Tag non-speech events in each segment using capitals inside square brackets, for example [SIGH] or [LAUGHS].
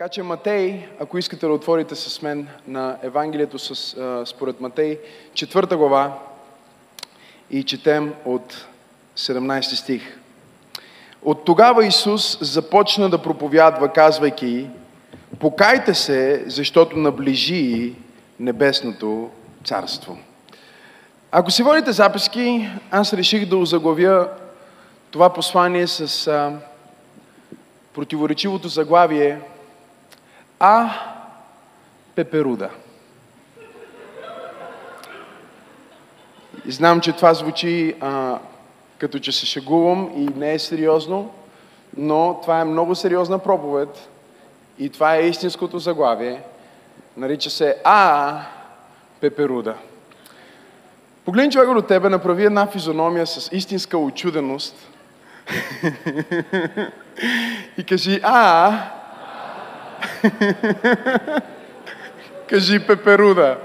Така че Матей, ако искате да отворите с мен на Евангелието с, а, според Матей, четвърта глава и четем от 17 стих. От тогава Исус започна да проповядва, казвайки, покайте се, защото наближи небесното царство. Ако си водите записки, аз реших да озаглавя това послание с а, противоречивото заглавие А. Пеперуда. Знам, че това звучи а, като че се шегувам и не е сериозно, но това е много сериозна проповед и това е истинското заглавие. Нарича се А. Пеперуда. Погледни човека до тебе, направи една физиономия с истинска очуденост [LAUGHS] и кажи А. [LAUGHS] кажи Пеперуда.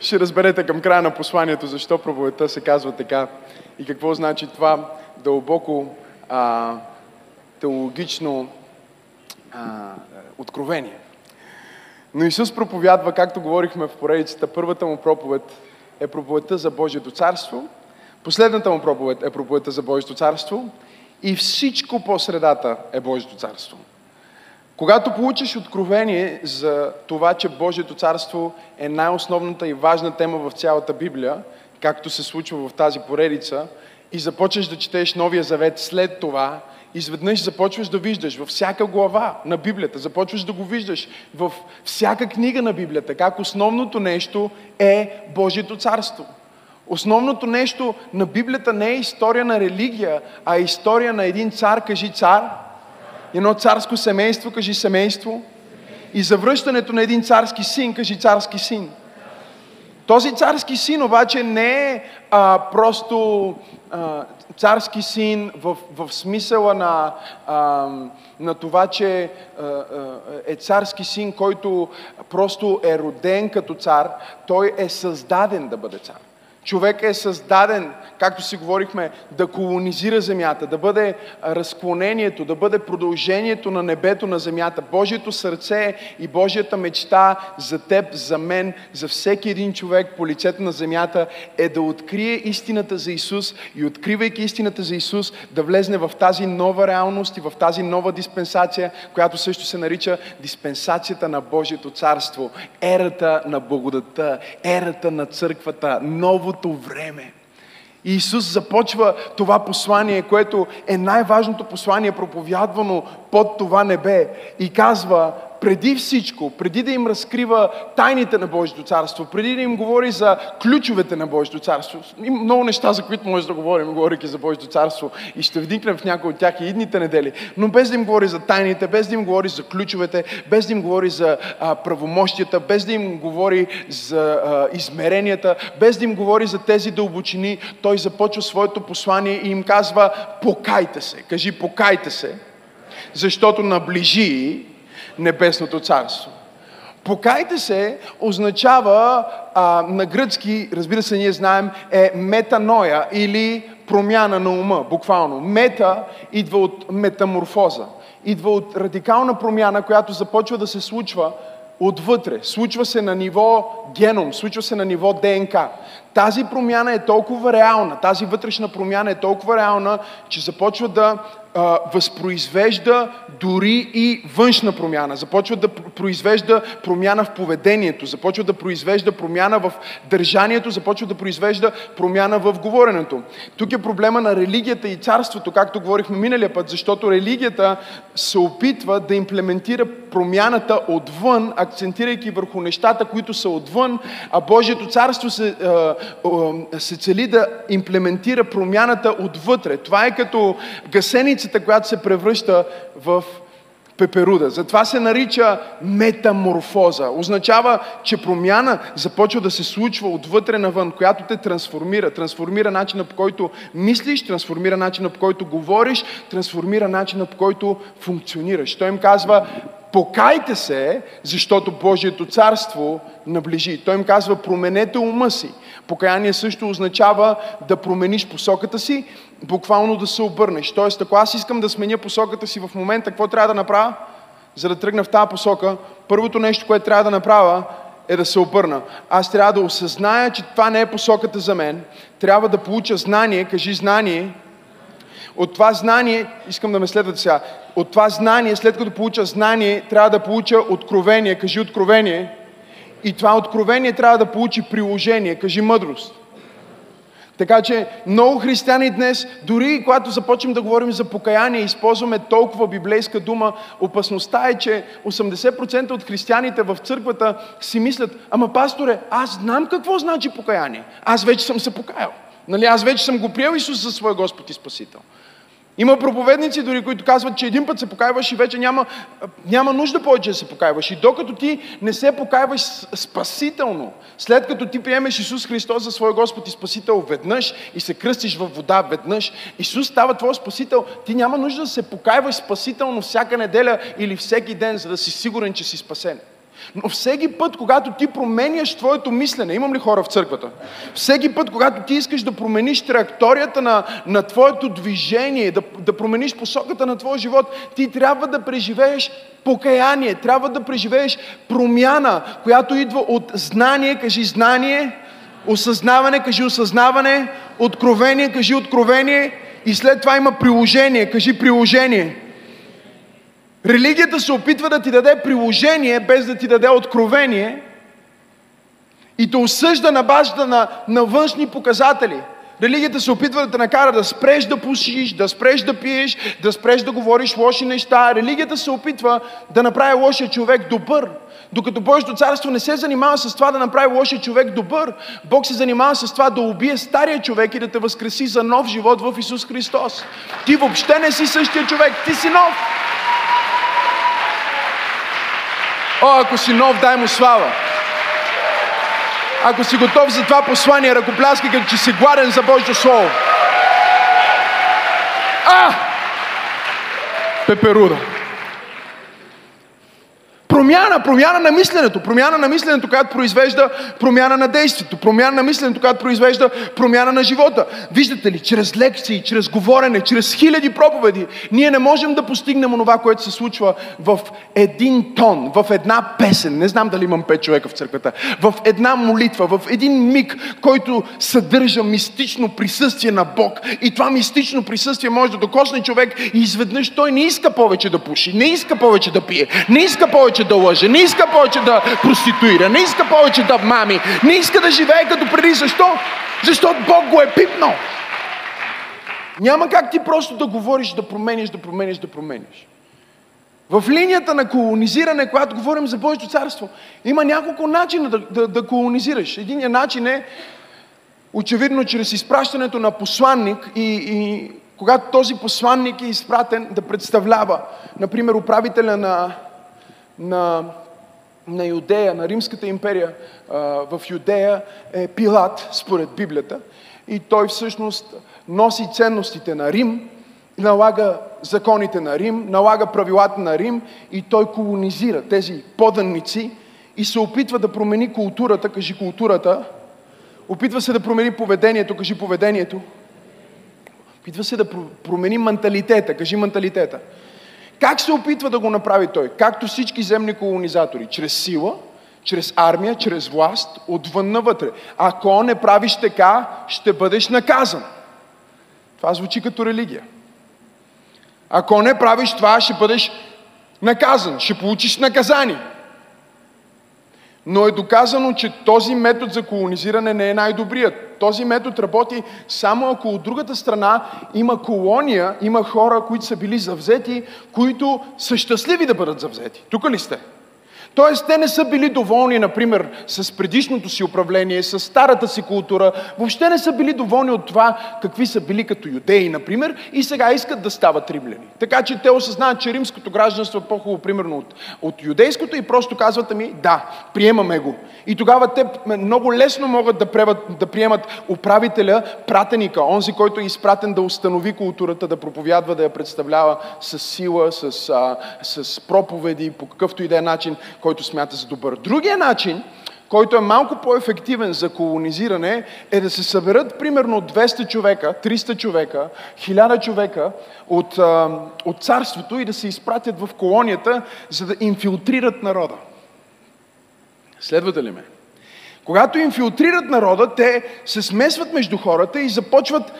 Ще разберете към края на посланието защо проповедта се казва така и какво значи това дълбоко а, теологично а, откровение. Но Исус проповядва, както говорихме в поредицата, първата му проповед е проповедта за Божието царство, последната му проповед е проповедта за Божието царство и всичко по средата е Божието царство. Когато получиш откровение за това, че Божието царство е най-основната и важна тема в цялата Библия, както се случва в тази поредица, и започнеш да четеш Новия Завет след това, изведнъж започваш да виждаш във всяка глава на Библията, започваш да го виждаш в всяка книга на Библията, как основното нещо е Божието царство. Основното нещо на Библията не е история на религия, а е история на един цар, кажи цар, едно царско семейство, кажи семейство, и завръщането на един царски син, кажи царски син. Този царски син обаче не е а, просто а, царски син в, в смисъла на, а, на това, че а, а, е царски син, който просто е роден като цар. Той е създаден да бъде цар. Човек е създаден, както си говорихме, да колонизира земята, да бъде разклонението, да бъде продължението на небето на земята. Божието сърце и Божията мечта за теб, за мен, за всеки един човек по лицето на земята е да открие истината за Исус и откривайки истината за Исус, да влезне в тази нова реалност и в тази нова диспенсация, която също се нарича диспенсацията на Божието царство, ерата на благодата, ерата на църквата, новото новото време. И Исус започва това послание, което е най-важното послание, проповядвано под това небе и казва, преди всичко, преди да им разкрива тайните на Божието царство, преди да им говори за ключовете на Божието царство, има много неща, за които може да говорим, говоряки за Божието царство и ще вникнем в някои от тях и идните недели, но без да им говори за тайните, без да им говори за ключовете, без да им говори за а, правомощията, без да им говори за а, измеренията, без да им говори за тези дълбочини, той започва своето послание и им казва, покайте се. Кажи, покайте се, защото наближи небесното царство. Покайте се означава а, на гръцки, разбира се, ние знаем, е метаноя или промяна на ума, буквално. Мета идва от метаморфоза. Идва от радикална промяна, която започва да се случва отвътре. Случва се на ниво геном, случва се на ниво ДНК. Тази промяна е толкова реална, тази вътрешна промяна е толкова реална, че започва да възпроизвежда дори и външна промяна. Започва да произвежда промяна в поведението, започва да произвежда промяна в държанието, започва да произвежда промяна в говоренето. Тук е проблема на религията и царството, както говорихме миналия път, защото религията се опитва да имплементира промяната отвън, акцентирайки върху нещата, които са отвън, а Божието царство се, се цели да имплементира промяната отвътре. Това е като гасеницата, която се превръща в пеперуда. Затова се нарича метаморфоза. Означава, че промяна започва да се случва отвътре навън, която те трансформира. Трансформира начина по който мислиш, трансформира начина по който говориш, трансформира начина по който функционираш. Той им казва, покайте се, защото Божието царство наближи. Той им казва, променете ума си. Покаяние също означава да промениш посоката си, буквално да се обърнеш. Тоест, ако аз искам да сменя посоката си в момента, какво трябва да направя? За да тръгна в тази посока, първото нещо, което трябва да направя, е да се обърна. Аз трябва да осъзная, че това не е посоката за мен. Трябва да получа знание, кажи знание. От това знание, искам да ме следвате сега, от това знание, след като получа знание, трябва да получа откровение, кажи откровение. И това откровение трябва да получи приложение, кажи мъдрост. Така че много християни днес, дори когато започнем да говорим за покаяние, използваме толкова библейска дума, опасността е, че 80% от християните в църквата си мислят, ама пасторе, аз знам какво значи покаяние. Аз вече съм се покаял. Нали, аз вече съм го приел Исус за своя Господ и Спасител. Има проповедници дори, които казват, че един път се покайваш и вече няма, няма нужда повече да се покайваш. И докато ти не се покайваш спасително, след като ти приемеш Исус Христос за своя Господ и Спасител веднъж и се кръстиш във вода веднъж, Исус става твой Спасител, ти няма нужда да се покайваш спасително всяка неделя или всеки ден, за да си сигурен, че си спасен. Но всеки път, когато ти променяш твоето мислене, имам ли хора в църквата? Всеки път, когато ти искаш да промениш траекторията на, на твоето движение, да, да промениш посоката на твоя живот, ти трябва да преживееш покаяние, трябва да преживееш промяна, която идва от знание, кажи знание, осъзнаване, кажи осъзнаване, откровение, кажи откровение и след това има приложение, кажи приложение. Религията се опитва да ти даде приложение, без да ти даде откровение и те осъжда на базата на, на външни показатели. Религията се опитва да те накара да спреш да пушиш, да спреш да пиеш, да спреш да говориш лоши неща. Религията се опитва да направи лошия човек добър. Докато Божието царство не се занимава с това да направи лошия човек добър, Бог се занимава с това да убие стария човек и да те възкреси за нов живот в Исус Христос. Ти въобще не си същия човек, ти си нов. О, ако си нов, дай му слава. Ако си готов за това послание, ръкопляскай, като че си гладен за Божието Слово. А! Пеперуда. Промяна, промяна на мисленето, промяна на мисленето, която произвежда промяна на действието, промяна на мисленето, която произвежда промяна на живота. Виждате ли, чрез лекции, чрез говорене, чрез хиляди проповеди, ние не можем да постигнем това, което се случва в един тон, в една песен. Не знам дали имам пет човека в църквата. В една молитва, в един миг, който съдържа мистично присъствие на Бог. И това мистично присъствие може да докосне човек и изведнъж той не иска повече да пуши, не иска повече да пие, не иска повече да лъже, не иска повече да проституира, не иска повече да мами, не иска да живее като преди. Защо? Защото Бог го е пипнал. Няма как ти просто да говориш, да промениш, да промениш, да промениш. В линията на колонизиране, когато говорим за Божието царство, има няколко начина да, да, да колонизираш. Единият начин е очевидно чрез изпращането на посланник и, и когато този посланник е изпратен да представлява, например, управителя на на, на Юдея, на Римската империя в Юдея е Пилат, според Библията. И той всъщност носи ценностите на Рим, налага законите на Рим, налага правилата на Рим и той колонизира тези поданници и се опитва да промени културата, кажи културата, опитва се да промени поведението, кажи поведението, опитва се да промени менталитета, кажи менталитета. Как се опитва да го направи той? Както всички земни колонизатори. Чрез сила, чрез армия, чрез власт, отвън навътре. Ако не правиш така, ще бъдеш наказан. Това звучи като религия. Ако не правиш това, ще бъдеш наказан, ще получиш наказание. Но е доказано, че този метод за колонизиране не е най-добрият. Този метод работи само ако от другата страна има колония, има хора, които са били завзети, които са щастливи да бъдат завзети. Тук ли сте? Тоест, те не са били доволни, например, с предишното си управление, с старата си култура. Въобще не са били доволни от това, какви са били като юдеи, например, и сега искат да стават римляни. Така че те осъзнават, че римското гражданство е по-хубаво, примерно, от, от юдейското и просто казват, ами да, приемаме го. И тогава те много лесно могат да, преват, да приемат управителя, пратеника, онзи, който е изпратен да установи културата, да проповядва, да я представлява с сила, с, а, с проповеди, по какъвто и да е начин, който смята за добър. Другия начин, който е малко по-ефективен за колонизиране, е да се съберат примерно 200 човека, 300 човека, 1000 човека от, от царството и да се изпратят в колонията, за да инфилтрират народа. Следвате ли ме? Когато инфилтрират народа, те се смесват между хората и започват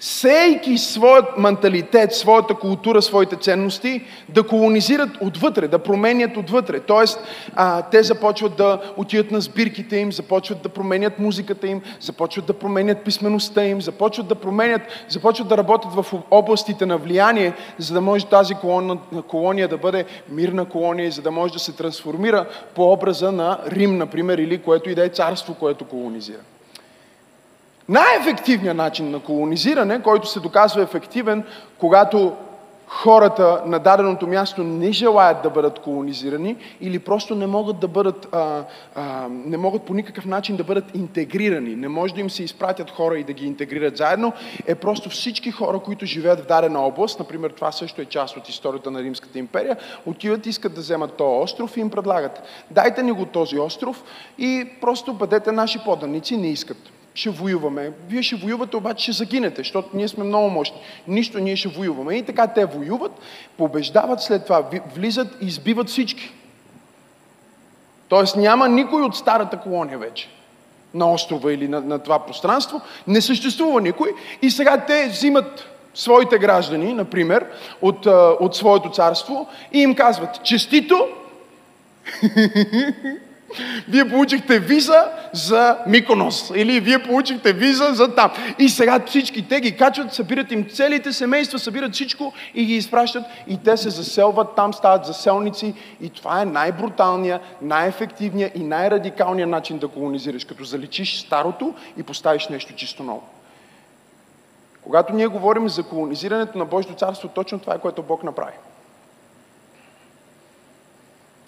сейки своят менталитет, своята култура, своите ценности, да колонизират отвътре, да променят отвътре. Тоест, а, те започват да отидат на сбирките им, започват да променят музиката им, започват да променят писмеността им, започват да променят, започват да работят в областите на влияние, за да може тази колония, колония да бъде мирна колония, за да може да се трансформира по образа на Рим, например, или което и да е царство, което колонизира. Най-ефективният начин на колонизиране, който се доказва ефективен, когато хората на даденото място не желаят да бъдат колонизирани или просто не могат да бъдат, а, а, не могат по никакъв начин да бъдат интегрирани. Не може да им се изпратят хора и да ги интегрират заедно. Е просто всички хора, които живеят в дадена област, например това също е част от историята на Римската империя, отиват, искат да вземат този остров и им предлагат. Дайте ни го този остров и просто бъдете наши поданици, не искат ще воюваме. Вие ще воювате, обаче ще загинете, защото ние сме много мощни. Нищо, ние ще воюваме. И така те воюват, побеждават след това, влизат и избиват всички. Тоест няма никой от старата колония вече на острова или на, на това пространство. Не съществува никой. И сега те взимат своите граждани, например, от, от своето царство и им казват, честито, [LAUGHS] Вие получихте виза за Миконос или вие получихте виза за там. И сега всички те ги качват, събират им целите семейства, събират всичко и ги изпращат и те се заселват там, стават заселници и това е най-бруталният, най-ефективният и най-радикалният начин да колонизираш, като заличиш старото и поставиш нещо чисто ново. Когато ние говорим за колонизирането на Божието царство, точно това е което Бог направи.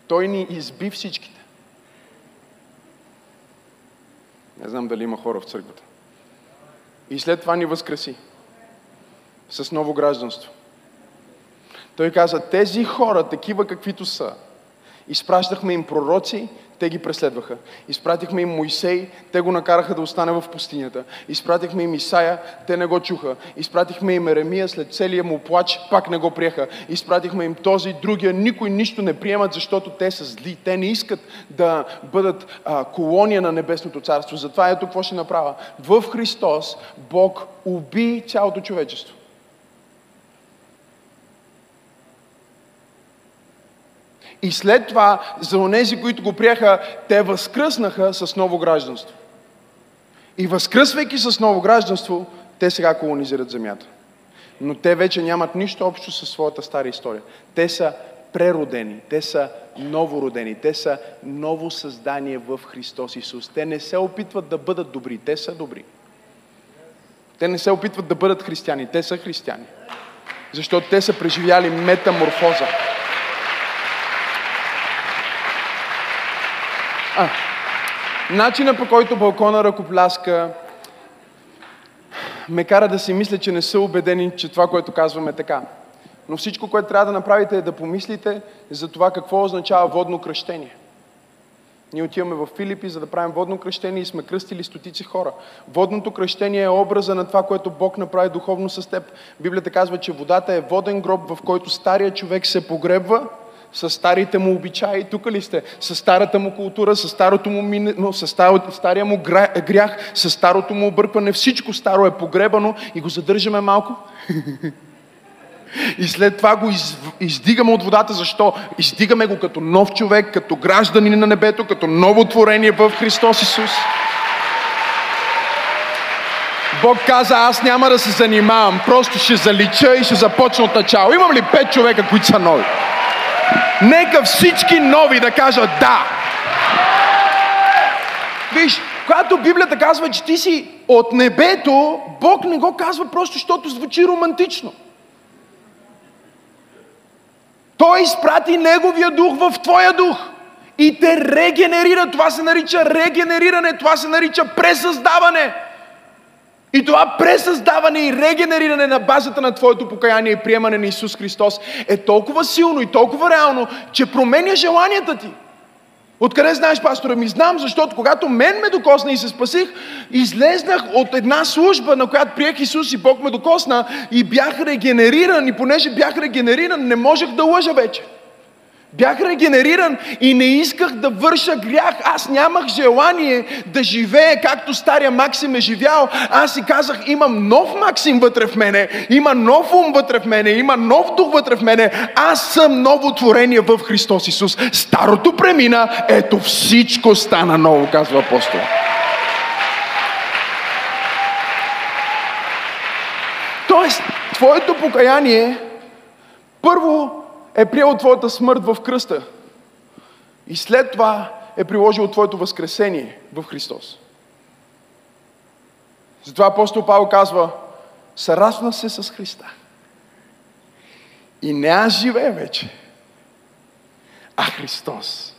Той ни изби всичките. Не знам дали има хора в църквата. И след това ни възкреси. С ново гражданство. Той каза, тези хора, такива каквито са, изпращахме им пророци, те ги преследваха. Изпратихме им Моисей, те го накараха да остане в пустинята. Изпратихме им Исая, те не го чуха. Изпратихме им Еремия, след целия му плач, пак не го приеха. Изпратихме им този, другия, никой нищо не приемат, защото те са зли. Те не искат да бъдат а, колония на Небесното царство. Затова ето какво ще направя. В Христос Бог уби цялото човечество. И след това, за онези, които го приеха, те възкръснаха с ново гражданство. И възкръсвайки с ново гражданство, те сега колонизират земята. Но те вече нямат нищо общо със своята стара история. Те са преродени, те са новородени, те са ново създание в Христос Исус. Те не се опитват да бъдат добри, те са добри. Те не се опитват да бъдат християни, те са християни. Защото те са преживяли метаморфоза. А, начина по който балкона ръкопляска ме кара да си мисля, че не са убедени, че това, което казваме е така. Но всичко, което трябва да направите е да помислите за това какво означава водно кръщение. Ние отиваме в Филипи, за да правим водно кръщение и сме кръстили стотици хора. Водното кръщение е образа на това, което Бог направи духовно с теб. Библията казва, че водата е воден гроб, в който стария човек се погребва с старите му обичаи, тук ли сте? С старата му култура, с старото му минало, с стария му грях, с старото му объркване. Всичко старо е погребано и го задържаме малко. [LAUGHS] И след това го из, издигаме от водата. Защо? Издигаме го като нов човек, като гражданин на небето, като ново творение в Христос Исус. Бог каза, аз няма да се занимавам, просто ще залича и ще започна от начало. Имам ли пет човека, които са нови? Нека всички нови да кажат да. Виж, когато Библията казва, че ти си от небето, Бог не го казва просто, защото звучи романтично. Той изпрати Неговия дух в твоя дух и те регенерира. Това се нарича регенериране, това се нарича пресъздаване. И това пресъздаване и регенериране на базата на Твоето покаяние и приемане на Исус Христос е толкова силно и толкова реално, че променя желанията ти. Откъде знаеш, пастора? Ми знам, защото когато мен ме докосна и се спасих, излезнах от една служба, на която приех Исус и Бог ме докосна и бях регенериран. И понеже бях регенериран, не можех да лъжа вече. Бях регенериран и не исках да върша грях. Аз нямах желание да живее както стария Максим е живял. Аз си казах, имам нов Максим вътре в мене, има нов ум вътре в мене, има нов дух вътре в мене. Аз съм ново творение в Христос Исус. Старото премина, ето всичко стана ново, казва апостол. Тоест, твоето покаяние първо е приел твоята смърт в кръста и след това е приложил твоето възкресение в Христос. Затова апостол Павел казва, сърасна се с Христа. И не аз живея вече, а Христос.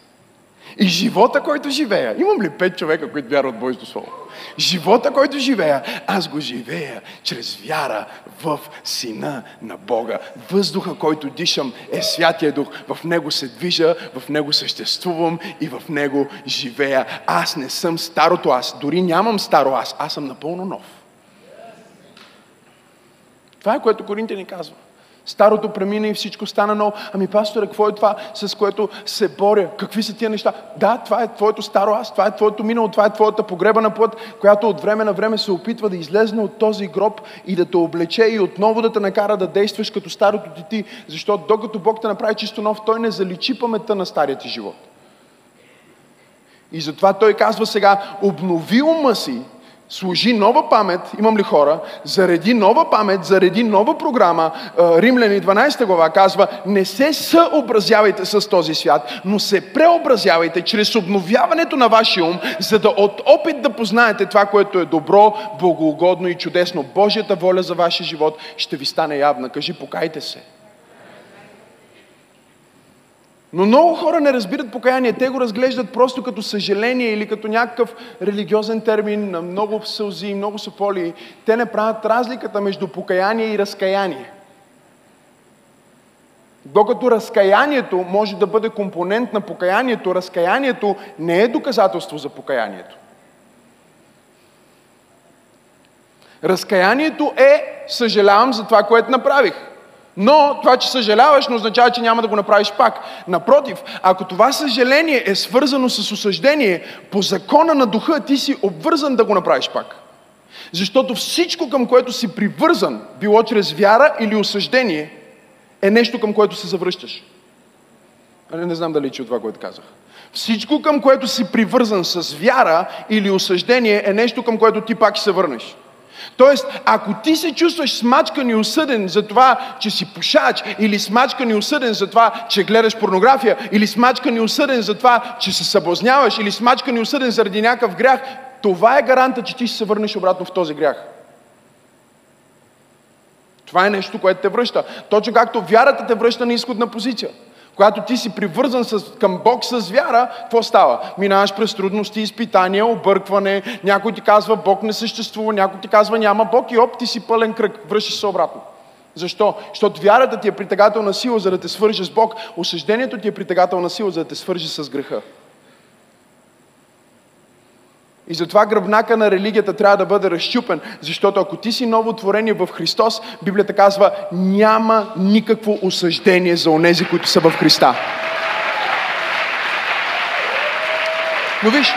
И живота, който живея, имам ли пет човека, които вярват в Божието Слово? Живота, който живея, аз го живея чрез вяра в Сина на Бога. Въздуха, който дишам, е Святия Дух. В Него се движа, в Него съществувам и в Него живея. Аз не съм старото аз, дори нямам старо аз, аз съм напълно нов. Това е което Коринтия ни казва. Старото премина и всичко стана ново. Ами, пасторе, какво е това, с което се боря? Какви са тия неща? Да, това е твоето старо аз, това е твоето минало, това е твоята погребана плът, която от време на време се опитва да излезне от този гроб и да те облече и отново да те накара да действаш като старото ти ти, защото докато Бог те направи чисто нов, Той не заличи паметта на стария ти живот. И затова Той казва сега, обнови ума си, служи нова памет, имам ли хора, зареди нова памет, зареди нова програма. Римляни 12 глава казва, не се съобразявайте с този свят, но се преобразявайте чрез обновяването на вашия ум, за да от опит да познаете това, което е добро, благоугодно и чудесно. Божията воля за вашия живот ще ви стане явна. Кажи, покайте се. Но много хора не разбират покаяние. Те го разглеждат просто като съжаление или като някакъв религиозен термин, на много сълзи и много сополи. Те не правят разликата между покаяние и разкаяние. Докато разкаянието може да бъде компонент на покаянието, разкаянието не е доказателство за покаянието. Разкаянието е съжалявам за това, което направих. Но това, че съжаляваш, не означава, че няма да го направиш пак. Напротив, ако това съжаление е свързано с осъждение, по закона на духа ти си обвързан да го направиш пак. Защото всичко, към което си привързан, било чрез вяра или осъждение, е нещо, към което се завръщаш. Не, знам дали че от това, което казах. Всичко, към което си привързан с вяра или осъждение, е нещо, към което ти пак се върнеш. Тоест, ако ти се чувстваш смачкан и осъден за това, че си пушач, или смачкан и осъден за това, че гледаш порнография, или смачкан и осъден за това, че се съблазняваш, или смачкан и осъден заради някакъв грях, това е гаранта, че ти ще се върнеш обратно в този грях. Това е нещо, което те връща. Точно както вярата те връща на изходна позиция. Когато ти си привързан с, към Бог с вяра, какво става? Минаваш през трудности, изпитания, объркване, някой ти казва Бог не съществува, някой ти казва няма Бог и оп, ти си пълен кръг, връщаш се обратно. Защо? Защото вярата ти е притегателна сила, за да те свържи с Бог. Осъждението ти е притегателна сила, за да те свържи с греха. И затова гръбнака на религията трябва да бъде разчупен, защото ако ти си ново творение в Христос, Библията казва, няма никакво осъждение за онези, които са в Христа. Но виж,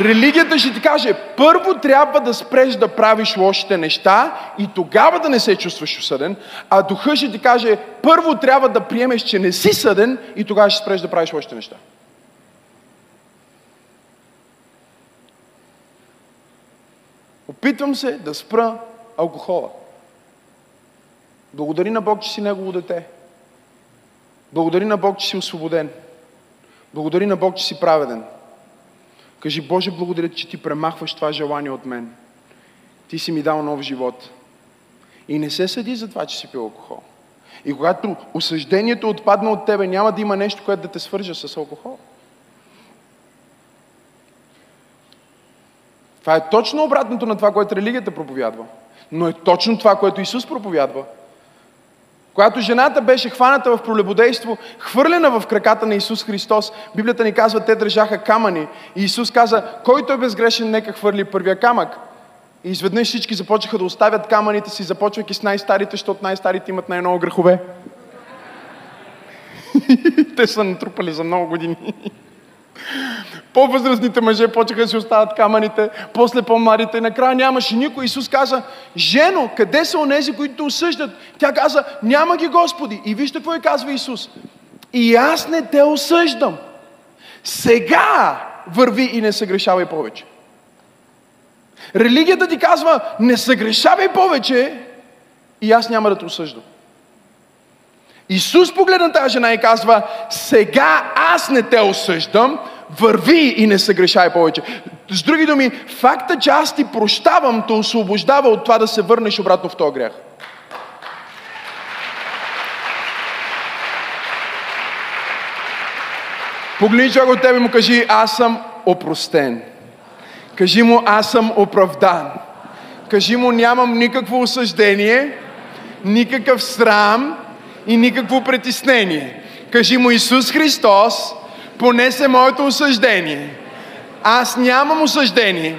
религията ще ти каже, първо трябва да спреш да правиш лошите неща и тогава да не се чувстваш осъден, а духа ще ти каже, първо трябва да приемеш, че не си съден и тогава ще спреш да правиш лошите неща. Опитвам се да спра алкохола. Благодари на Бог, че си Негово дете. Благодари на Бог, че си освободен. Благодари на Бог, че си праведен. Кажи, Боже, благодаря, че ти премахваш това желание от мен. Ти си ми дал нов живот. И не се съди за това, че си пил алкохол. И когато осъждението отпадна от тебе, няма да има нещо, което да те свържа с алкохол. Това е точно обратното на това, което религията проповядва. Но е точно това, което Исус проповядва. Когато жената беше хваната в пролебодейство, хвърлена в краката на Исус Христос, Библията ни казва, те държаха камъни. И Исус каза, който е безгрешен, нека хвърли първия камък. И изведнъж всички започнаха да оставят камъните си, започвайки с най-старите, защото най-старите имат най-много грехове. [LAUGHS] Те са натрупали за много години. По-възрастните мъже почеха да си оставят камъните, после по-младите. Накрая нямаше никой. Исус каза, жено, къде са онези, които осъждат? Тя каза, няма ги Господи. И вижте какво и казва Исус. И аз не те осъждам. Сега върви и не съгрешавай повече. Религията ти казва, не съгрешавай повече и аз няма да те осъждам. Исус погледна тази жена и казва, сега аз не те осъждам, върви и не съгрешай повече. С други думи, факта, че аз ти прощавам, те освобождава от това да се върнеш обратно в този грях. Погледни човек от тебе му кажи, аз съм опростен. Кажи му, аз съм оправдан. Кажи му, нямам никакво осъждение, никакъв срам и никакво притеснение. Кажи му, Исус Христос понесе моето осъждение. Аз нямам осъждение.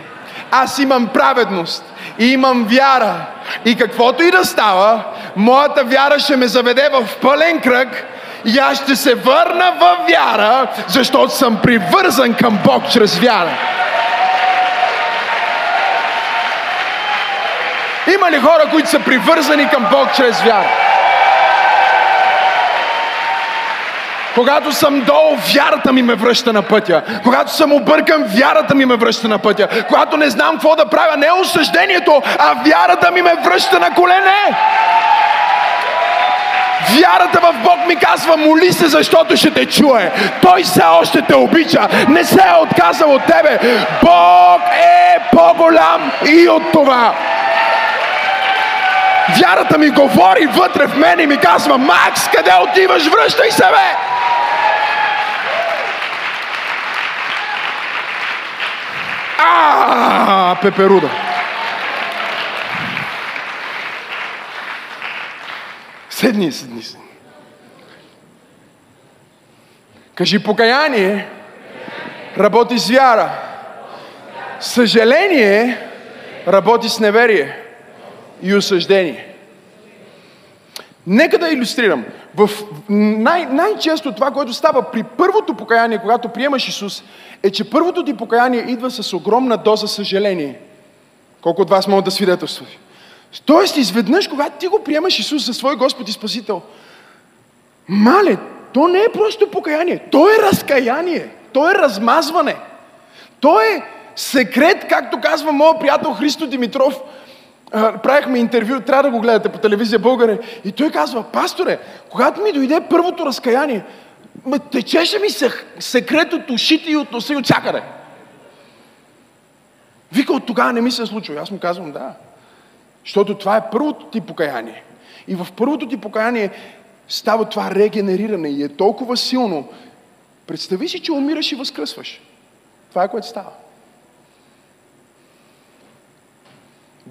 Аз имам праведност и имам вяра. И каквото и да става, моята вяра ще ме заведе в пълен кръг и аз ще се върна в вяра, защото съм привързан към Бог чрез вяра. Има ли хора, които са привързани към Бог чрез вяра? Когато съм долу, вярата ми ме връща на пътя. Когато съм объркан, вярата ми ме връща на пътя. Когато не знам какво да правя, не осъждението, а вярата ми ме връща на колене. Вярата в Бог ми казва, моли се, защото ще те чуе. Той все още те обича. Не се е отказал от тебе. Бог е по-голям и от това. Вярата ми говори вътре в мен и ми казва, Макс, къде отиваш? Връщай се, бе! А, пеперуда. Седни, седни, седни. Кажи покаяние, работи с вяра. Съжаление, работи с неверие и осъждение. Нека да иллюстрирам. В най- най-често това, което става при първото покаяние, когато приемаш Исус, е, че първото ти покаяние идва с огромна доза съжаление. Колко от вас могат да свидетелстват? Тоест, изведнъж, когато ти го приемаш Исус за свой Господ и Спасител, мале, то не е просто покаяние, то е разкаяние, то е размазване. То е секрет, както казва моят приятел Христо Димитров, правихме интервю, трябва да го гледате по телевизия българе. И той казва, пасторе, когато ми дойде първото разкаяние, ме течеше ми се секрет от ушите и от носа и от всякъде. Вика, от тогава не ми се е случило. Аз му казвам, да. Защото това е първото ти покаяние. И в първото ти покаяние става това регенериране и е толкова силно. Представи си, че умираш и възкръсваш. Това е което става.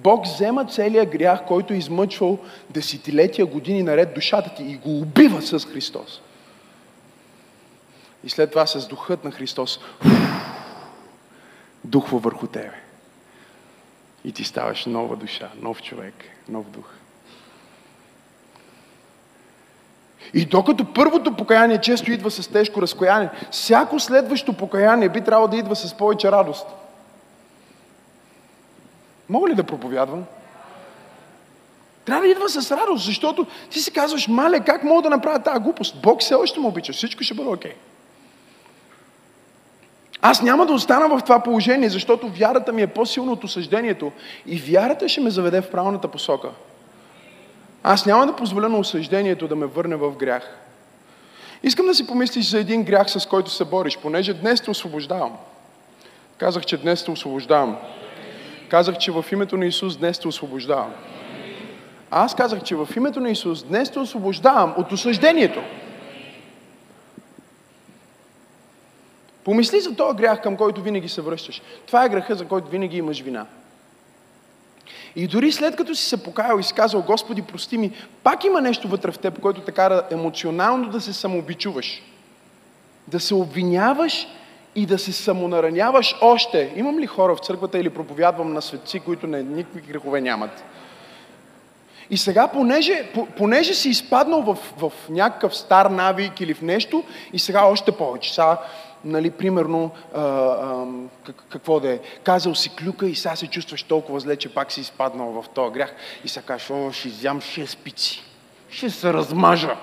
Бог взема целият грях, който е измъчвал десетилетия, години наред душата ти и го убива с Христос. И след това с духът на Христос духва върху тебе. И ти ставаш нова душа, нов човек, нов дух. И докато първото покаяние често идва с тежко разкояние, всяко следващо покаяние би трябвало да идва с повече радост. Мога ли да проповядвам? Трябва да идва с радост, защото ти си казваш, мале, как мога да направя тази глупост? Бог все още му обича, всичко ще бъде окей. Okay. Аз няма да остана в това положение, защото вярата ми е по-силна от осъждението и вярата ще ме заведе в правилната посока. Аз няма да позволя на осъждението да ме върне в грях. Искам да си помислиш за един грях, с който се бориш, понеже днес те освобождавам. Казах, че днес те освобождавам. Казах, че в името на Исус днес те освобождавам. Аз казах, че в името на Исус днес те освобождавам от осъждението. Помисли за този грях, към който винаги се връщаш. Това е греха, за който винаги имаш вина. И дори след като си се покаял и си казал, Господи, прости ми, пак има нещо вътре в теб, което те кара емоционално да се самообичуваш. Да се обвиняваш и да се самонараняваш още. Имам ли хора в църквата или проповядвам на светци, които не, никакви грехове нямат? И сега, понеже, понеже си изпаднал в, в някакъв стар навик или в нещо, и сега още повече. Сега нали, примерно, а, а, какво да е, казал си клюка и сега се чувстваш толкова зле, че пак си изпаднал в този грях и сега кажеш, о, ще изям 6 пици, ще се размажа.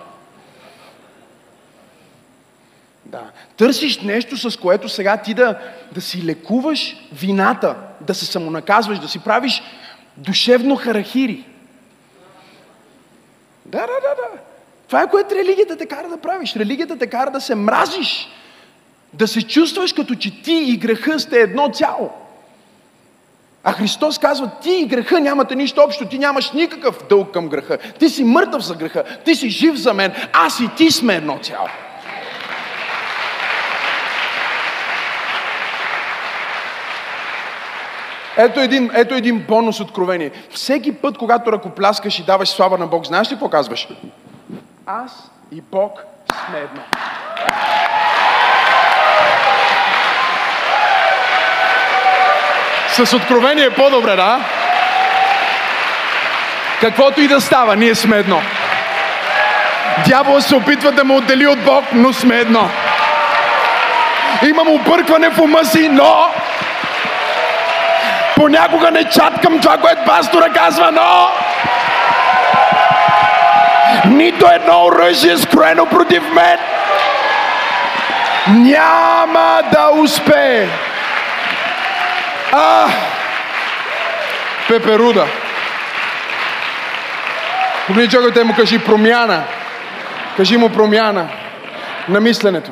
Да. Търсиш нещо, с което сега ти да, да си лекуваш вината, да се самонаказваш, да си правиш душевно харахири. Да, да, да, да. Това е което религията те кара да правиш. Религията те кара да се мразиш да се чувстваш като че ти и греха сте едно цяло. А Христос казва, ти и греха нямате нищо общо, ти нямаш никакъв дълг към греха. Ти си мъртъв за греха, ти си жив за мен, аз и ти сме едно цяло. Ето един, ето един бонус откровение. Всеки път, когато ръкопляскаш и даваш слава на Бог, знаеш ли какво казваш? Аз и Бог сме едно. С откровение е по-добре, да? Каквото и да става, ние сме едно. Дявола се опитва да ме отдели от Бог, но сме едно. Имам объркване в ума си, но понякога не чаткам това, което пастора казва, но нито едно оръжие скроено против мен няма да успее. А! Пеперуда. Погледни човекът му кажи промяна. Кажи му промяна на мисленето.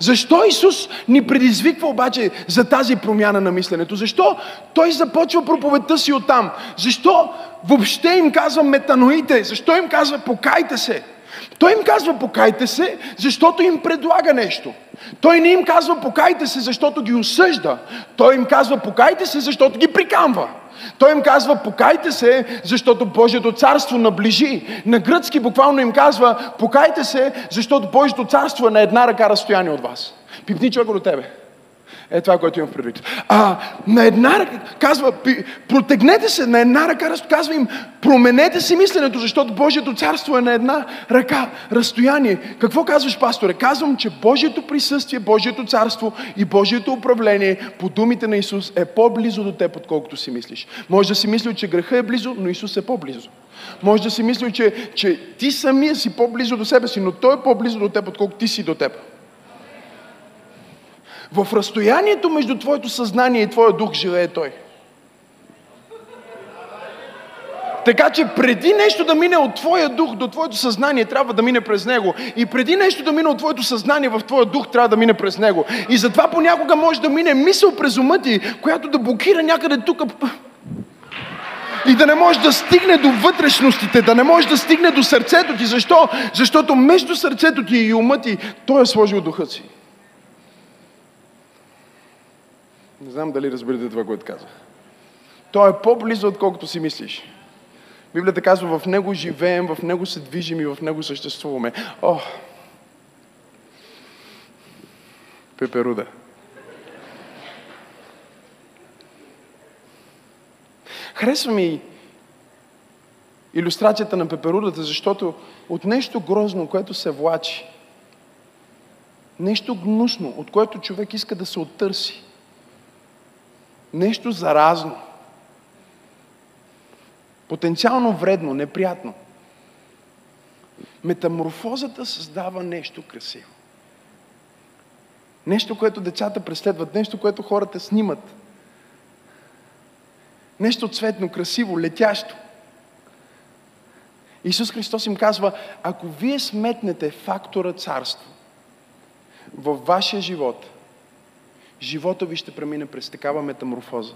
Защо Исус ни предизвиква обаче за тази промяна на мисленето? Защо Той започва проповедта си оттам? Защо въобще им казва метаноите? Защо им казва покайте се? Той им казва покайте се, защото им предлага нещо. Той не им казва покайте се, защото ги осъжда. Той им казва покайте се, защото ги прикамва. Той им казва покайте се, защото Божието царство наближи. На гръцки буквално им казва покайте се, защото Божието царство е на една ръка разстояние от вас. Пипни човек до тебе. Е това, което имам предвид. А на една ръка, казва, протегнете се на една ръка, казва им, променете си мисленето, защото Божието царство е на една ръка, разстояние. Какво казваш, пасторе? Казвам, че Божието присъствие, Божието царство и Божието управление, по думите на Исус, е по-близо до теб, отколкото си мислиш. Може да си мислил, че греха е близо, но Исус е по-близо. Може да си мислил, че, че ти самия си по-близо до себе си, но Той е по-близо до теб, отколкото ти си до теб. В разстоянието между твоето съзнание и твоя дух живее Той. Така че преди нещо да мине от твоя дух до твоето съзнание, трябва да мине през него. И преди нещо да мине от твоето съзнание в твоя дух, трябва да мине през него. И затова понякога може да мине мисъл през ума ти, която да блокира някъде тук. И да не може да стигне до вътрешностите, да не може да стигне до сърцето ти. Защо? Защото между сърцето ти и ума ти, Той е сложил духа си. Не знам дали разбирате това, което казах. Той е по-близо, отколкото си мислиш. Библията казва, в Него живеем, в Него се движим и в Него съществуваме. О! Пеперуда. Харесва ми иллюстрацията на пеперудата, защото от нещо грозно, което се влачи, нещо гнусно, от което човек иска да се оттърси, нещо заразно, потенциално вредно, неприятно. Метаморфозата създава нещо красиво. Нещо, което децата преследват, нещо, което хората снимат. Нещо цветно, красиво, летящо. Исус Христос им казва, ако вие сметнете фактора царство във вашия живот, живота ви ще премине през такава метаморфоза,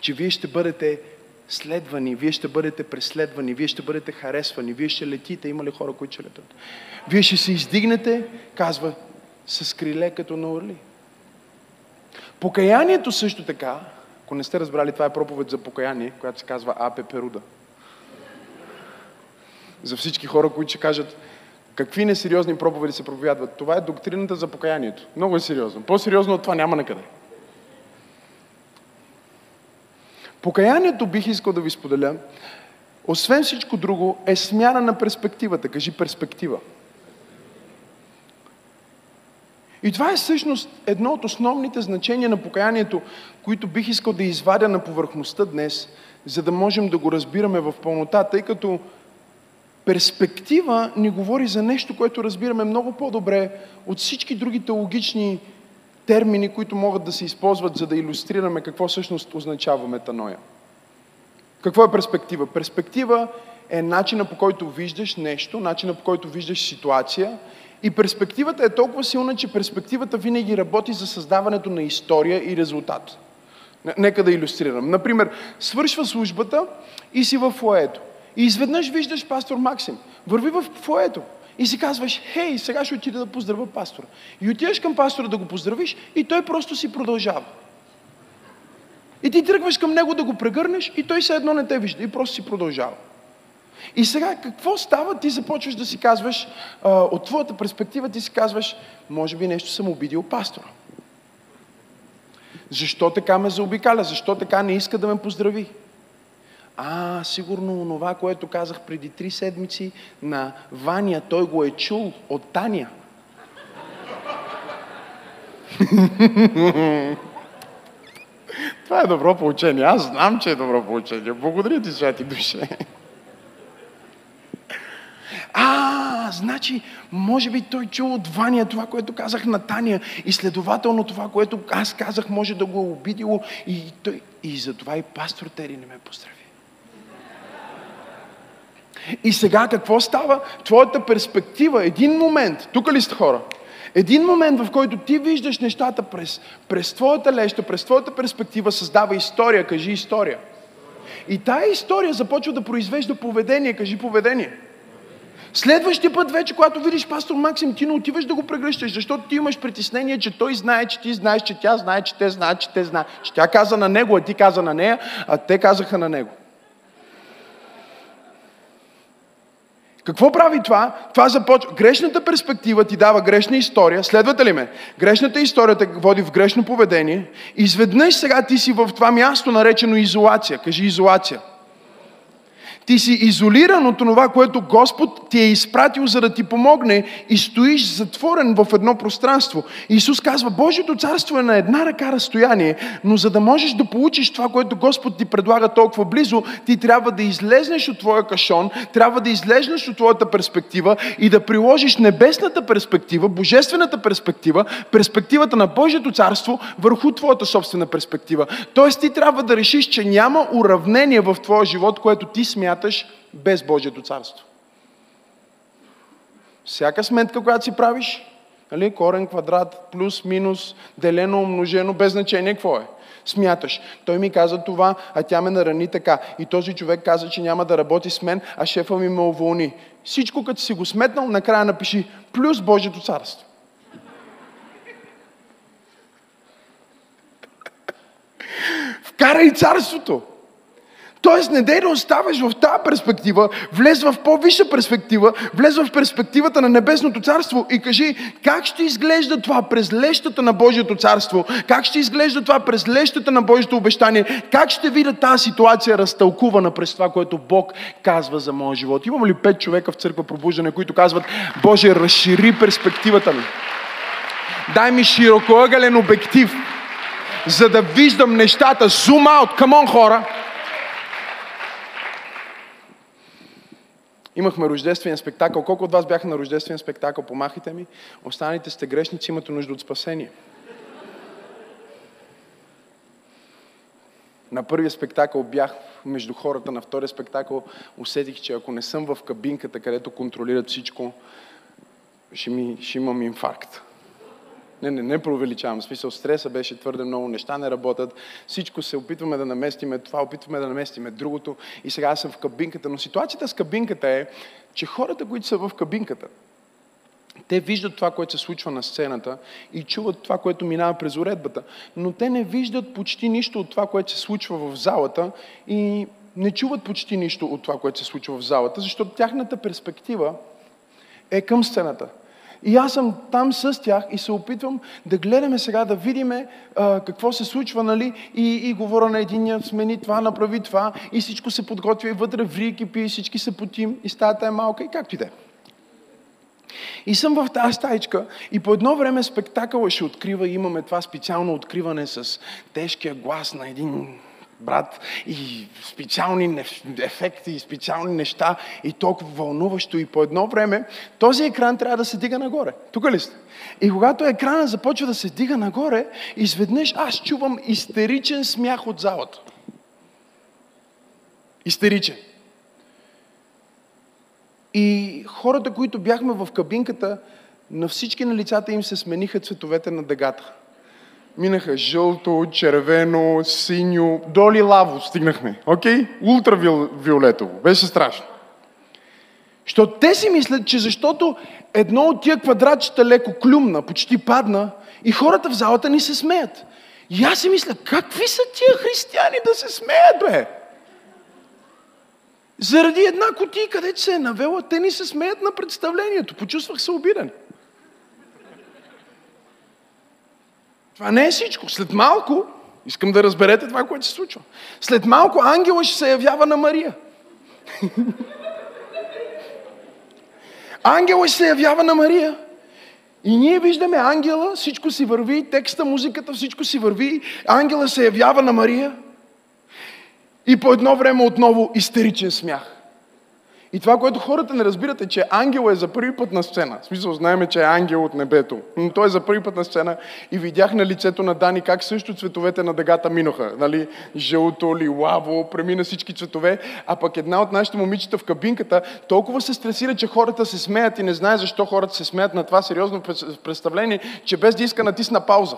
че вие ще бъдете следвани, вие ще бъдете преследвани, вие ще бъдете харесвани, вие ще летите. Има ли хора, които ще летят? Вие ще се издигнете, казва, с криле като на орли. Покаянието също така, ако не сте разбрали, това е проповед за покаяние, която се казва Апе Перуда. За всички хора, които ще кажат, какви несериозни проповеди се проповядват. Това е доктрината за покаянието. Много е сериозно. По-сериозно от това няма накъде. Покаянието бих искал да ви споделя, освен всичко друго, е смяна на перспективата. Кажи перспектива. И това е всъщност едно от основните значения на покаянието, които бих искал да извадя на повърхността днес, за да можем да го разбираме в пълнота, тъй като перспектива ни говори за нещо, което разбираме много по-добре от всички други теологични термини, които могат да се използват, за да иллюстрираме какво всъщност означава метаноя. Какво е перспектива? Перспектива е начина по който виждаш нещо, начина по който виждаш ситуация. И перспективата е толкова силна, че перспективата винаги работи за създаването на история и резултат. Нека да иллюстрирам. Например, свършва службата и си в фоето. И изведнъж виждаш пастор Максим. Върви в фоето. И си казваш, хей, сега ще отида да поздравя пастора. И отиваш към пастора да го поздравиш и той просто си продължава. И ти тръгваш към него да го прегърнеш и той все едно не те вижда и просто си продължава. И сега какво става? Ти започваш да си казваш, а, от твоята перспектива ти си казваш, може би нещо съм обидил пастора. Защо така ме заобикаля? Защо така не иска да ме поздрави? А, сигурно онова, което казах преди три седмици на Ваня, той го е чул от Таня. Това е добро получение. Аз знам, че е добро получение. Благодаря ти, святи душе. А, значи, може би той чул от Ваня това, което казах на Таня и следователно това, което аз казах, може да го е обидило и, той, и затова и пастор Тери не ме поздрави. И сега какво става? Твоята перспектива, един момент, тук ли сте хора? Един момент, в който ти виждаш нещата през, през твоята леща, през твоята перспектива, създава история. Кажи история. И тая история започва да произвежда поведение. Кажи поведение. Следващия път вече, когато видиш пастор Максим, ти не отиваш да го прегръщаш, защото ти имаш притеснение, че той знае, че ти знаеш, че тя знае, че те знаят, че те знаят. Че тя каза на него, а ти каза на нея, а те казаха на него. Какво прави това? Това започва. Грешната перспектива ти дава грешна история. Следвате ли ме? Грешната история те води в грешно поведение. Изведнъж сега ти си в това място, наречено изолация. Кажи изолация. Ти си изолиран от това, което Господ ти е изпратил, за да ти помогне и стоиш затворен в едно пространство. Исус казва, Божието царство е на една ръка разстояние, но за да можеш да получиш това, което Господ ти предлага толкова близо, ти трябва да излезнеш от твоя кашон, трябва да излезнеш от твоята перспектива и да приложиш небесната перспектива, божествената перспектива, перспективата на Божието царство върху твоята собствена перспектива. Тоест ти трябва да решиш, че няма уравнение в твоя живот, което ти смяташ смяташ без Божието царство. Всяка сметка, която си правиш, нали, корен, квадрат, плюс, минус, делено, умножено, без значение какво е. Смяташ. Той ми каза това, а тя ме нарани така. И този човек каза, че няма да работи с мен, а шефа ми ме уволни. Всичко, като си го сметнал, накрая напиши плюс Божието царство. Вкарай царството. Тоест, не дей да оставаш в тази перспектива, влез в по-висша перспектива, влез в перспективата на Небесното царство и кажи как ще изглежда това през лещата на Божието царство, как ще изглежда това през лещата на Божието обещание, как ще видя тази ситуация разтълкувана през това, което Бог казва за моя живот. Имам ли пет човека в църква пробуждане, които казват, Боже, разшири перспективата ми. Дай ми широкоъгълен обектив, за да виждам нещата. Zoom out, come on, хора! Имахме рождествен спектакъл. Колко от вас бяха на рождествен спектакъл? Помахайте ми. Останалите сте грешници, имате нужда от спасение. На първия спектакъл бях между хората, на втория спектакъл усетих, че ако не съм в кабинката, където контролират всичко, ще, ми, ще имам инфаркт. Не, не, не преувеличавам. В смисъл, стреса беше твърде много, неща не работят. Всичко се опитваме да наместиме това, опитваме да наместиме другото. И сега аз съм в кабинката. Но ситуацията с кабинката е, че хората, които са в кабинката, те виждат това, което се случва на сцената и чуват това, което минава през уредбата, но те не виждат почти нищо от това, което се случва в залата и не чуват почти нищо от това, което се случва в залата, защото тяхната перспектива е към сцената. И аз съм там с тях и се опитвам да гледаме сега, да видим какво се случва, нали? И, и говоря на единия, смени това, направи това, и всичко се подготвя, и вътре ври кипи, и всички се потим, и стаята е малка, и както и да е. И съм в тази стаичка и по едно време спектакъла ще открива и имаме това специално откриване с тежкия глас на един брат и специални ефекти и специални неща и толкова вълнуващо и по едно време този екран трябва да се дига нагоре. Тук ли сте? И когато екрана започва да се дига нагоре, изведнъж аз чувам истеричен смях от залата. Истеричен. И хората, които бяхме в кабинката, на всички на лицата им се смениха цветовете на дъгата. Минаха жълто, червено, синьо, доли лаво стигнахме. Окей? Ултравиолетово. Беше страшно. Защото те си мислят, че защото едно от тия квадратчета леко клюмна, почти падна, и хората в залата ни се смеят. И аз си мисля, какви са тия християни да се смеят, бе? Заради една котия, където се е навела, те ни се смеят на представлението. Почувствах се обиден. Това не е всичко. След малко, искам да разберете това, което се случва. След малко ангела ще се явява на Мария. ангела ще се явява на Мария. И ние виждаме ангела, всичко си върви, текста, музиката, всичко си върви. Ангела се явява на Мария. И по едно време отново истеричен смях. И това, което хората не разбират е, че ангел е за първи път на сцена. В смисъл, знаеме, че е ангел от небето. Но той е за първи път на сцена и видях на лицето на Дани как също цветовете на дъгата минаха. Нали? Жълто, лилаво, премина всички цветове. А пък една от нашите момичета в кабинката толкова се стресира, че хората се смеят и не знае защо хората се смеят на това сериозно представление, че без да иска натисна пауза.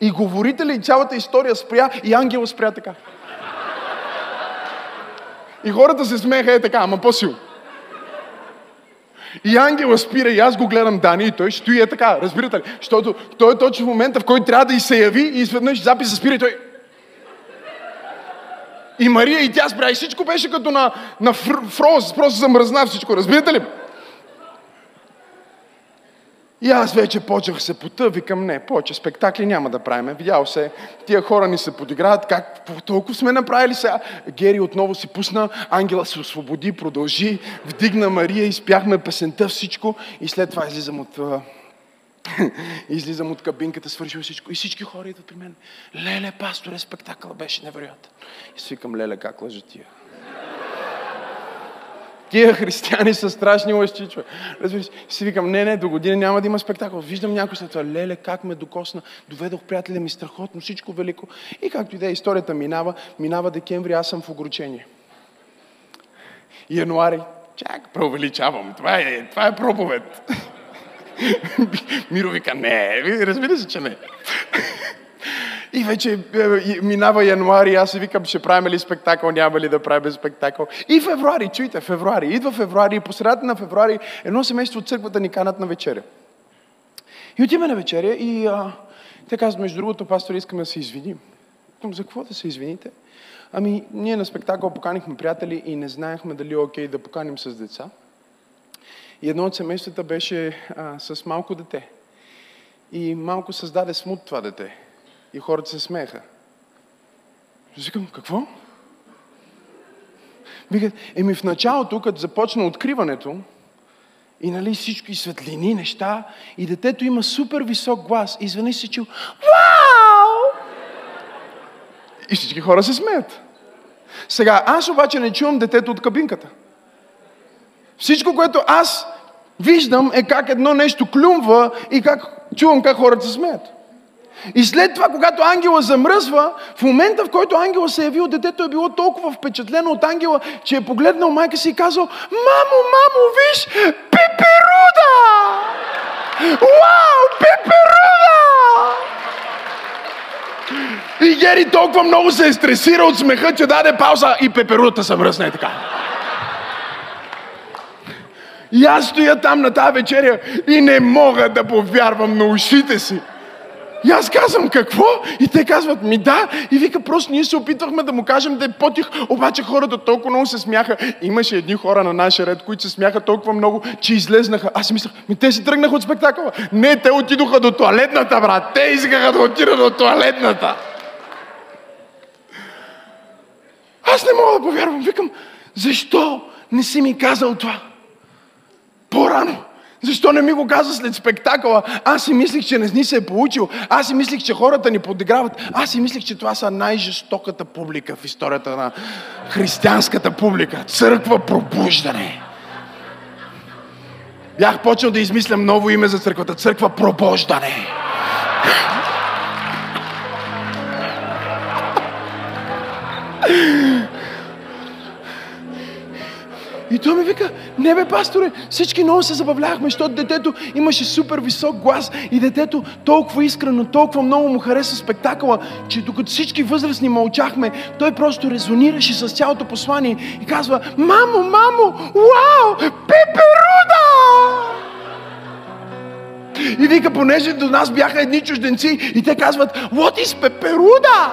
И говорителя и цялата история спря и ангел спря така. И хората се смеха е така, ама по-силно. И ангела спира и аз го гледам Дани и той стои е така, разбирате ли? Защото той е точно в момента, в който трябва да и се яви и изведнъж записа спира и той... И Мария и тя спря и всичко беше като на, на фроз, просто замръзна всичко, разбирате ли? И аз вече почнах се пота, викам не, повече спектакли няма да правим. Видял се, тия хора ни се подиграват, как толкова сме направили сега. Гери отново си пусна, ангела се освободи, продължи, вдигна Мария, изпяхме песента, всичко и след това излизам от [LAUGHS] излизам от кабинката, свършил всичко и всички хора идват при мен. Леле, пасторе, спектакъл беше невероятен. И свикам, леле, как лъжа тия. Тия християни са страшни лъжци, човек. Си викам, не, не, до година няма да има спектакъл. Виждам някой след това, леле, как ме докосна, доведох приятеля ми страхотно, всичко велико. И както и да е, историята минава, минава декември, аз съм в огорчение. Януари, чак, преувеличавам, това е, това е проповед. [LAUGHS] Миро вика, не, разбира се, че не. И вече е, минава януари, аз си викам, ще правим ли спектакъл, няма ли да правим спектакъл. И февруари, чуйте, февруари. Идва февруари и по средата на февруари едно семейство от църквата ни канат на вечеря. И отиваме на вечеря и а, те казват, между другото, пастор, искаме да се извиним. За какво да се извините? Ами, ние на спектакъл поканихме приятели и не знаехме дали е окей да поканим с деца. И едно от семействата беше а, с малко дете. И малко създаде смут това дете. И хората се смееха. Викам, какво? Викат, еми в началото, като започна откриването, и нали всички светлини, неща, и детето има супер висок глас, и изведнъж се чул, вау! И всички хора се смеят. Сега, аз обаче не чувам детето от кабинката. Всичко, което аз виждам е как едно нещо клюмва и как чувам как хората се смеят. И след това, когато ангела замръзва, в момента, в който ангела се е явил, детето е било толкова впечатлено от ангела, че е погледнал майка си и казал, мамо, мамо, виж, пеперуда! Вау, пеперуда! И Гери толкова много се е стресира от смеха, че даде пауза и пеперудата се мръсна и така. И аз стоя там на тази вечеря и не мога да повярвам на ушите си. И аз казвам, какво? И те казват, ми да. И вика, просто ние се опитвахме да му кажем да е потих, обаче хората толкова много се смяха. Имаше едни хора на нашия ред, които се смяха толкова много, че излезнаха. Аз си мислях, ми те си тръгнаха от спектакъла. Не, те отидоха до туалетната, брат. Те искаха да отидат до туалетната. Аз не мога да повярвам. Викам, защо не си ми казал това? По-рано. Защо не ми го каза след спектакъла? Аз си мислих, че не ни се е получил. Аз си мислих, че хората ни подиграват. Аз си мислих, че това са най-жестоката публика в историята на християнската публика. Църква пробуждане. Бях почнал да измислям ново име за църквата. Църква пробуждане. И той ми вика, не бе, пасторе, всички много се забавлявахме, защото детето имаше супер висок глас и детето толкова искрено, толкова много му хареса спектакъла, че докато всички възрастни мълчахме, той просто резонираше с цялото послание и казва, мамо, мамо, вау, пеперуда! И вика, понеже до нас бяха едни чужденци и те казват, what is пеперуда?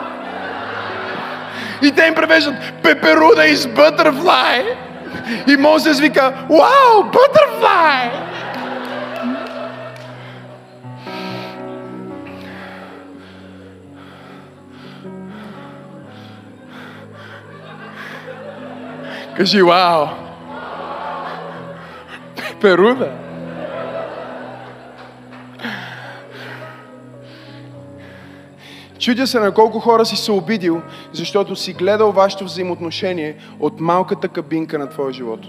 И те им превеждат, пеперуда is butterfly. И Мозес вика, вау, butterfly! Кажи, вау! Перуда! Чудя се на колко хора си се обидил, защото си гледал вашето взаимоотношение от малката кабинка на твоя живот.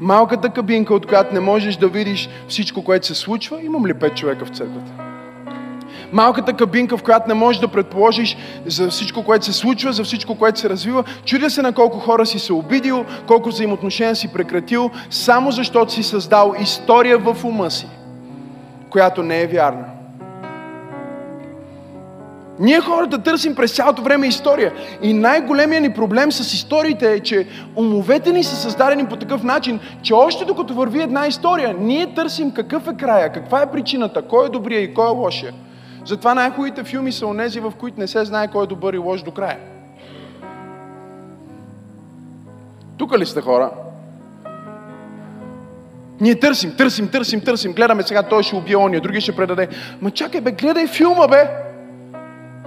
Малката кабинка, от която не можеш да видиш всичко, което се случва, имам ли пет човека в църквата? Малката кабинка, в която не можеш да предположиш за всичко, което се случва, за всичко, което се развива. Чудя се на колко хора си се обидил, колко взаимоотношения си прекратил, само защото си създал история в ума си, която не е вярна. Ние хората търсим през цялото време история. И най-големият ни проблем с историите е, че умовете ни са създадени по такъв начин, че още докато върви една история, ние търсим какъв е края, каква е причината, кой е добрия и кой е лошия. Затова най-хубавите филми са онези, в които не се знае кой е добър и лош до края. Тук ли сте хора? Ние търсим, търсим, търсим, търсим. Гледаме сега, той ще убие ония, други ще предаде. Ма чакай бе, гледай филма бе!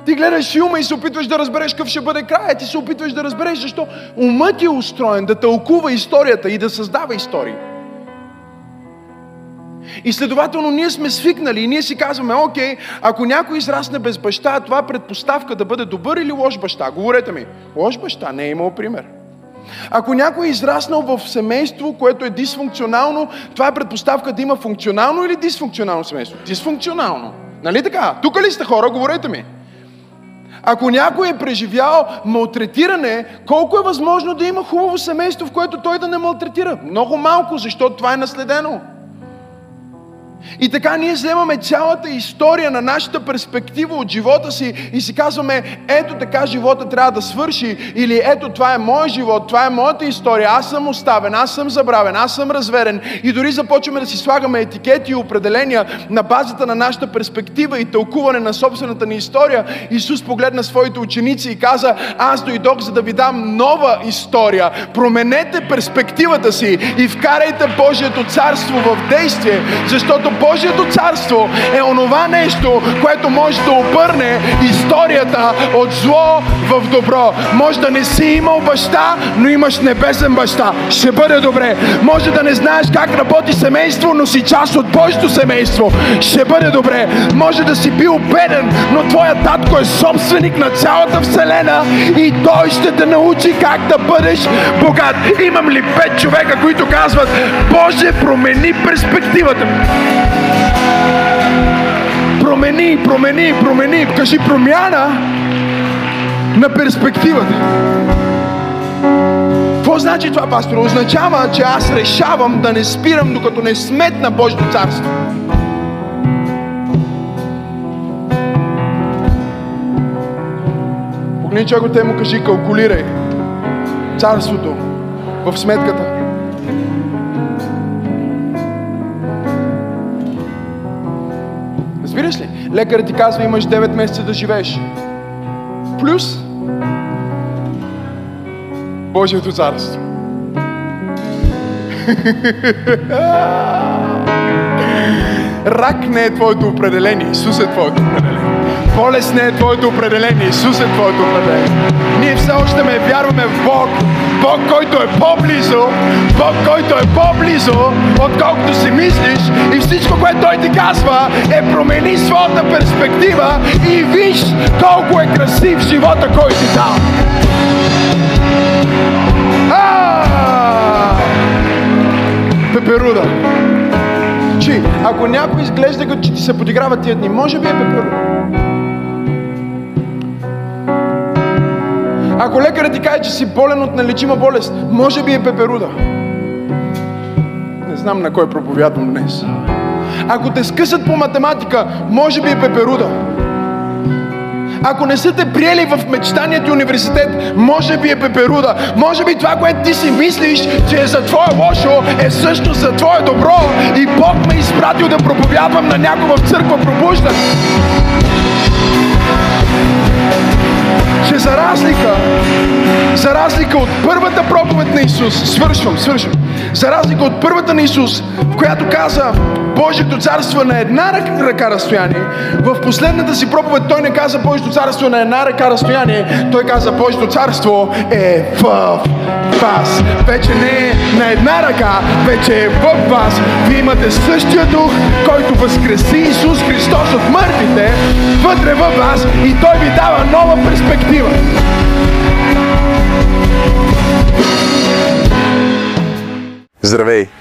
Ти гледаш филма и се опитваш да разбереш какъв ще бъде края. Ти се опитваш да разбереш защо умът е устроен да тълкува историята и да създава истории. И следователно ние сме свикнали и ние си казваме, окей, ако някой израсне без баща, това е предпоставка да бъде добър или лош баща. Говорете ми, лош баща не е имал пример. Ако някой е израснал в семейство, което е дисфункционално, това е предпоставка да има функционално или дисфункционално семейство. Дисфункционално. Нали така? Тук ли сте хора? Говорете ми. Ако някой е преживял малтретиране, колко е възможно да има хубаво семейство, в което той да не малтретира? Много малко, защото това е наследено. И така ние вземаме цялата история на нашата перспектива от живота си и си казваме, ето така живота трябва да свърши, или ето това е мой живот, това е моята история, аз съм оставен, аз съм забравен, аз съм разверен. И дори започваме да си слагаме етикети и определения на базата на нашата перспектива и тълкуване на собствената ни история. Исус погледна своите ученици и каза, аз дойдох за да ви дам нова история. Променете перспективата си и вкарайте Божието царство в действие, защото Божието царство е онова нещо, което може да обърне историята от зло в добро. Може да не си имал баща, но имаш небесен баща. Ще бъде добре. Може да не знаеш как работи семейство, но си част от Божието семейство. Ще бъде добре. Може да си бил беден, но твоят татко е собственик на цялата вселена и той ще те научи как да бъдеш богат. Имам ли пет човека, които казват, Боже, промени перспективата Промени, промени, промени. Кажи промяна на перспективата. Какво значи това, пастор? Означава, че аз решавам да не спирам, докато не сметна Божието царство. Погледни човек те му кажи, калкулирай царството в сметката. Лекарът ти казва, имаш 9 месеца да живееш. Плюс Божието царство. [LAUGHS] Рак не е твоето определение, Исус е твоето определение. Болест не е твоето определение, Исус е твоето определение. Ние все още ме вярваме в Бог, Бог, който е по-близо, Бог, който е по-близо, отколкото си мислиш и всичко, което Той ти казва е промени своята перспектива и виж колко е красив живота, който ти дал. Пеперуда. Чи, ако някой изглежда като че ти се подиграва тия дни, може би е пеперуда. Ако лекарът ти каже, че си болен от нелечима болест, може би е пеперуда. Не знам на кой проповядвам днес. Ако те скъсат по математика, може би е пеперуда. Ако не са те приели в мечтанието и университет, може би е пеперуда. Може би това, което ти си мислиш, че е за твое лошо, е всъщност за твое добро. И Бог ме е изпратил да проповядвам на някого в църква пробуждане. Че за разлика, за разлика от първата проповед на Исус, свършвам, свършвам, за разлика от първата на Исус, в която каза Божието царство е на една ръка разстояние, в последната си проповед той не каза Божието царство е на една ръка разстояние, той каза Божието царство е в вас. Вече не е на една ръка, вече е в вас. Вие имате същия дух, който възкреси Исус Христос от мъртвите, вътре във вас и той ви дава нова перспектива. Здравей!